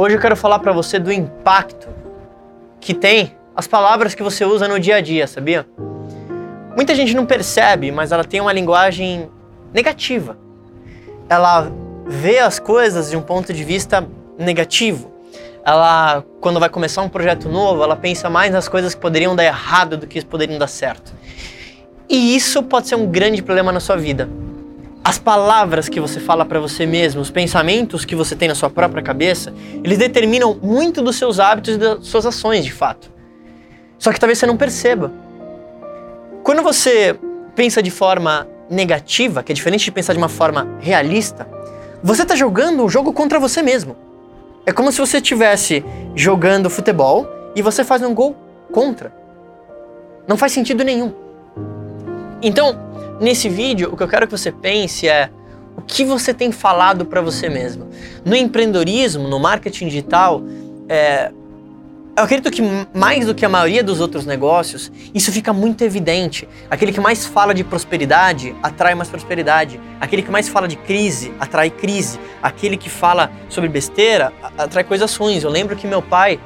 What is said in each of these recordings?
Hoje eu quero falar para você do impacto que tem as palavras que você usa no dia a dia, sabia? Muita gente não percebe, mas ela tem uma linguagem negativa. Ela vê as coisas de um ponto de vista negativo. Ela, quando vai começar um projeto novo, ela pensa mais nas coisas que poderiam dar errado do que poderiam dar certo. E isso pode ser um grande problema na sua vida. As palavras que você fala para você mesmo, os pensamentos que você tem na sua própria cabeça, eles determinam muito dos seus hábitos e das suas ações, de fato. Só que talvez você não perceba. Quando você pensa de forma negativa, que é diferente de pensar de uma forma realista, você está jogando um jogo contra você mesmo. É como se você estivesse jogando futebol e você faz um gol contra. Não faz sentido nenhum. Então, Nesse vídeo, o que eu quero que você pense é o que você tem falado para você mesmo. No empreendedorismo, no marketing digital, é, eu acredito que mais do que a maioria dos outros negócios, isso fica muito evidente. Aquele que mais fala de prosperidade atrai mais prosperidade. Aquele que mais fala de crise atrai crise. Aquele que fala sobre besteira atrai coisas ruins. Eu lembro que meu pai,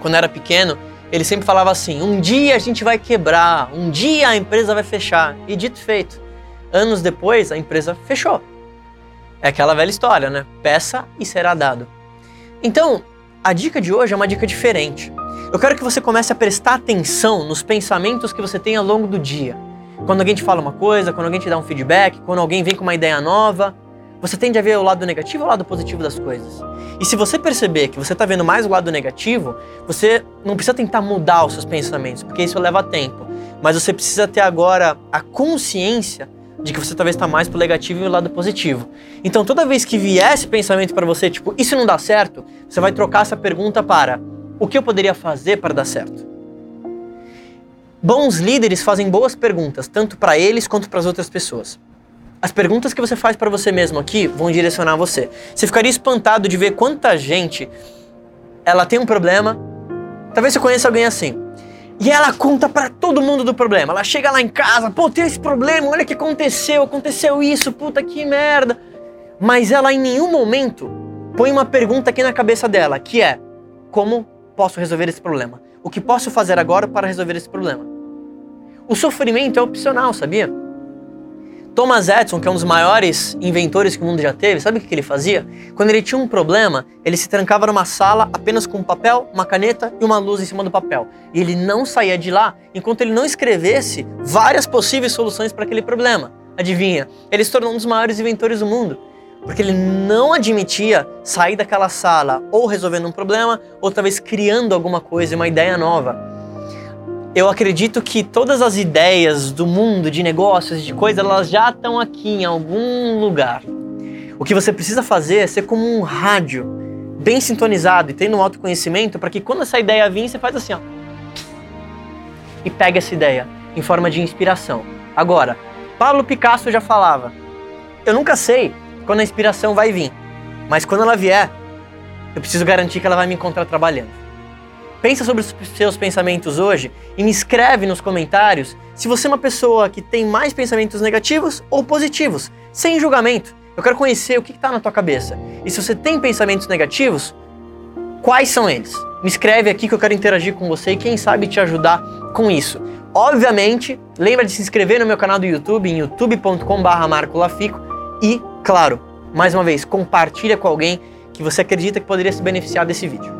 quando era pequeno, ele sempre falava assim: um dia a gente vai quebrar, um dia a empresa vai fechar. E dito feito, anos depois a empresa fechou. É aquela velha história, né? Peça e será dado. Então, a dica de hoje é uma dica diferente. Eu quero que você comece a prestar atenção nos pensamentos que você tem ao longo do dia. Quando alguém te fala uma coisa, quando alguém te dá um feedback, quando alguém vem com uma ideia nova, você tende a ver o lado negativo ou o lado positivo das coisas. E se você perceber que você está vendo mais o lado negativo, você não precisa tentar mudar os seus pensamentos, porque isso leva tempo. Mas você precisa ter agora a consciência de que você talvez está mais pro negativo e o lado positivo. Então, toda vez que vier esse pensamento para você, tipo, isso não dá certo, você vai trocar essa pergunta para o que eu poderia fazer para dar certo? Bons líderes fazem boas perguntas, tanto para eles quanto para as outras pessoas. As perguntas que você faz para você mesmo aqui vão direcionar você. Você ficaria espantado de ver quanta gente ela tem um problema. Talvez você conheça alguém assim. E ela conta para todo mundo do problema. Ela chega lá em casa, pô, tem esse problema, olha o que aconteceu, aconteceu isso, puta que merda. Mas ela em nenhum momento põe uma pergunta aqui na cabeça dela, que é: como posso resolver esse problema? O que posso fazer agora para resolver esse problema? O sofrimento é opcional, sabia? Thomas Edison, que é um dos maiores inventores que o mundo já teve, sabe o que ele fazia? Quando ele tinha um problema, ele se trancava numa sala apenas com um papel, uma caneta e uma luz em cima do papel. E ele não saía de lá enquanto ele não escrevesse várias possíveis soluções para aquele problema. Adivinha? Ele se tornou um dos maiores inventores do mundo. Porque ele não admitia sair daquela sala ou resolvendo um problema, ou talvez criando alguma coisa, uma ideia nova eu acredito que todas as ideias do mundo, de negócios, de coisas, elas já estão aqui em algum lugar. O que você precisa fazer é ser como um rádio, bem sintonizado e tendo um autoconhecimento para que quando essa ideia vir, você faz assim, ó. E pega essa ideia em forma de inspiração. Agora, Pablo Picasso já falava: Eu nunca sei quando a inspiração vai vir, mas quando ela vier, eu preciso garantir que ela vai me encontrar trabalhando. Pensa sobre os seus pensamentos hoje e me escreve nos comentários se você é uma pessoa que tem mais pensamentos negativos ou positivos, sem julgamento. Eu quero conhecer o que está na tua cabeça. E se você tem pensamentos negativos, quais são eles? Me escreve aqui que eu quero interagir com você e quem sabe te ajudar com isso. Obviamente, lembra de se inscrever no meu canal do YouTube em youtube.com/marcolafico e, claro, mais uma vez, compartilha com alguém que você acredita que poderia se beneficiar desse vídeo.